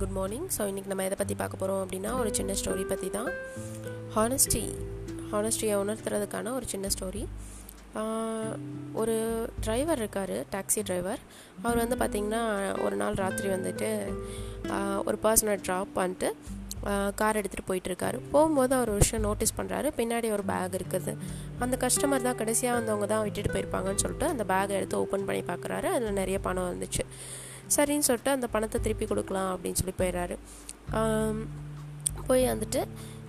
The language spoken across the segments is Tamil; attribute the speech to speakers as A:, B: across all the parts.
A: குட் மார்னிங் ஸோ இன்றைக்கி நம்ம எதை பற்றி பார்க்க போகிறோம் அப்படின்னா ஒரு சின்ன ஸ்டோரி பற்றி தான். ஹானஸ்டி ஹானஸ்டியை உணர்த்துறதுக்கான ஒரு சின்ன ஸ்டோரி ஒரு டிரைவர் இருக்கார் டாக்ஸி டிரைவர் அவர் வந்து பார்த்திங்கன்னா ஒரு நாள் ராத்திரி வந்துட்டு ஒரு பர்சனை ட்ராப் பண்ணிட்டு கார் எடுத்துகிட்டு போயிட்டுருக்காரு போகும்போது அவர் ஒரு விஷயம் நோட்டீஸ் பண்ணுறாரு பின்னாடி ஒரு பேக் இருக்குது. அந்த கஸ்டமர் தான் கடைசியாக வந்தவங்க தான் விட்டுட்டு போயிருப்பாங்கன்னு சொல்லிட்டு அந்த பேக் எடுத்து ஓப்பன் பண்ணி பார்க்குறாரு அதில் நிறைய பணம் வந்துச்சு. சரின்னு சொல்லிட்டு அந்த பணத்தை திருப்பி கொடுக்கலாம் அப்படின்னு சொல்லி போயிடுறாரு. போய் வந்துட்டு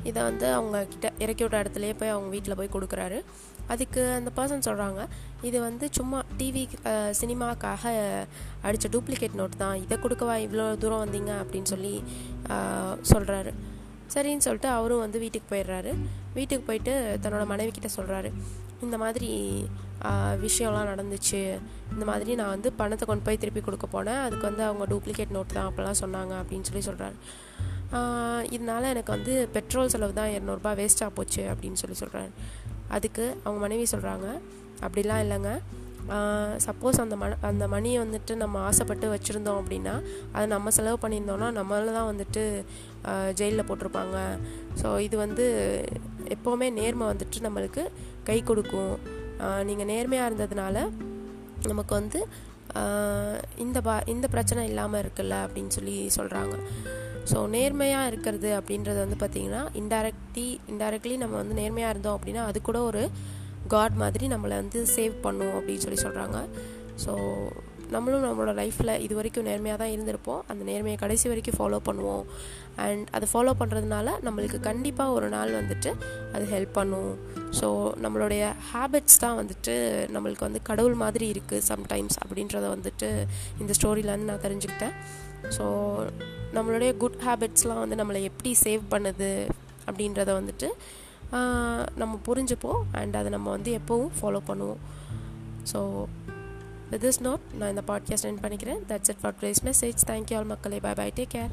A: இதை வந்து அவங்க கிட்ட இறக்கி விட்ட இடத்துலையே போய் அவங்க வீட்டில் போய் கொடுக்குறாரு. அதுக்கு அந்த பர்சன் சொல்கிறாங்க இது வந்து சும்மா டிவி சினிமாக்காக அடித்த டூப்ளிகேட் நோட் தான். இதை கொடுக்கவா இவ்வளோ தூரம் வந்தீங்க அப்படின்னு சொல்லி சொல்கிறாரு சரின்னு சொல்லிட்டு அவரும் வந்து வீட்டுக்கு போயிடுறாரு. வீட்டுக்கு போயிட்டு தன்னோட மனைவி கிட்ட சொல்கிறாரு இந்த மாதிரி விஷயம்லாம் நடந்துச்சு இந்த மாதிரி நான் வந்து பணத்தை கொண்டு போய் திருப்பி கொடுக்க போனேன் அதுக்கு வந்து அவங்க டூப்ளிகேட் நோட் தான் அப்போல்லாம் சொன்னாங்க அப்படின்னு சொல்லி சொல்கிறாரு இதனால எனக்கு வந்து பெட்ரோல் செலவு தான் இரநூறுபா வேஸ்ட்டாக போச்சு அப்படின்னு சொல்லி சொல்கிறாரு அதுக்கு அவங்க மனைவி சொல்கிறாங்க அப்படிலாம் இல்லைங்க. சப்போஸ் அந்த மன அந்த மணியை வந்துட்டு நம்ம ஆசைப்பட்டு வச்சுருந்தோம் அப்படின்னா அதை நம்ம செலவு பண்ணியிருந்தோம்னா நம்மள தான் வந்துட்டு ஜெயிலில் போட்டிருப்பாங்க. ஸோ இது வந்து எப்போவுமே நேர்மை வந்துட்டு நம்மளுக்கு கை கொடுக்கும். நீங்கள் நேர்மையாக இருந்ததுனால நமக்கு வந்து இந்த பா இந்த பிரச்சனை இல்லாமல் இருக்குல்ல அப்படின்னு சொல்லி சொல்கிறாங்க ஸோ நேர்மையாக இருக்கிறது அப்படின்றது வந்து பார்த்திங்கன்னா இன்டைரக்ட்லி இன்டைரக்ட்லி நம்ம வந்து நேர்மையாக இருந்தோம் அப்படின்னா அது கூட ஒரு காட் மாதிரி நம்மளை வந்து சேவ் பண்ணும் அப்படின்னு சொல்லி சொல்கிறாங்க ஸோ நம்மளும் நம்மளோட லைஃப்பில் இது வரைக்கும் நேர்மையாக தான் இருந்திருப்போம். அந்த நேர்மையை கடைசி வரைக்கும் ஃபாலோ பண்ணுவோம். அண்ட் அதை ஃபாலோ பண்ணுறதுனால நம்மளுக்கு கண்டிப்பாக ஒரு நாள் வந்துட்டு அது ஹெல்ப் பண்ணும். ஸோ நம்மளுடைய ஹேபிட்ஸ் தான் வந்துட்டு நம்மளுக்கு வந்து கடவுள் மாதிரி இருக்குது சம்டைம்ஸ் அப்படின்றத வந்துட்டு இந்த ஸ்டோரியிலேருந்து நான் தெரிஞ்சுக்கிட்டேன். ஸோ நம்மளுடைய குட் ஹேபிட்ஸ்லாம் வந்து நம்மளை எப்படி சேவ் பண்ணுது அப்படின்றத வந்துட்டு நம்ம புரிஞ்சுப்போம். அண்ட் அதை நம்ம வந்து எப்போவும் ஃபாலோ பண்ணுவோம். ஸோ வித் திஸ் நோட் நான் இந்த பாட்காஸ்ட் என் பண்ணிக்கிறேன். That's it for place message thank you all மக்களே. Bye bye take care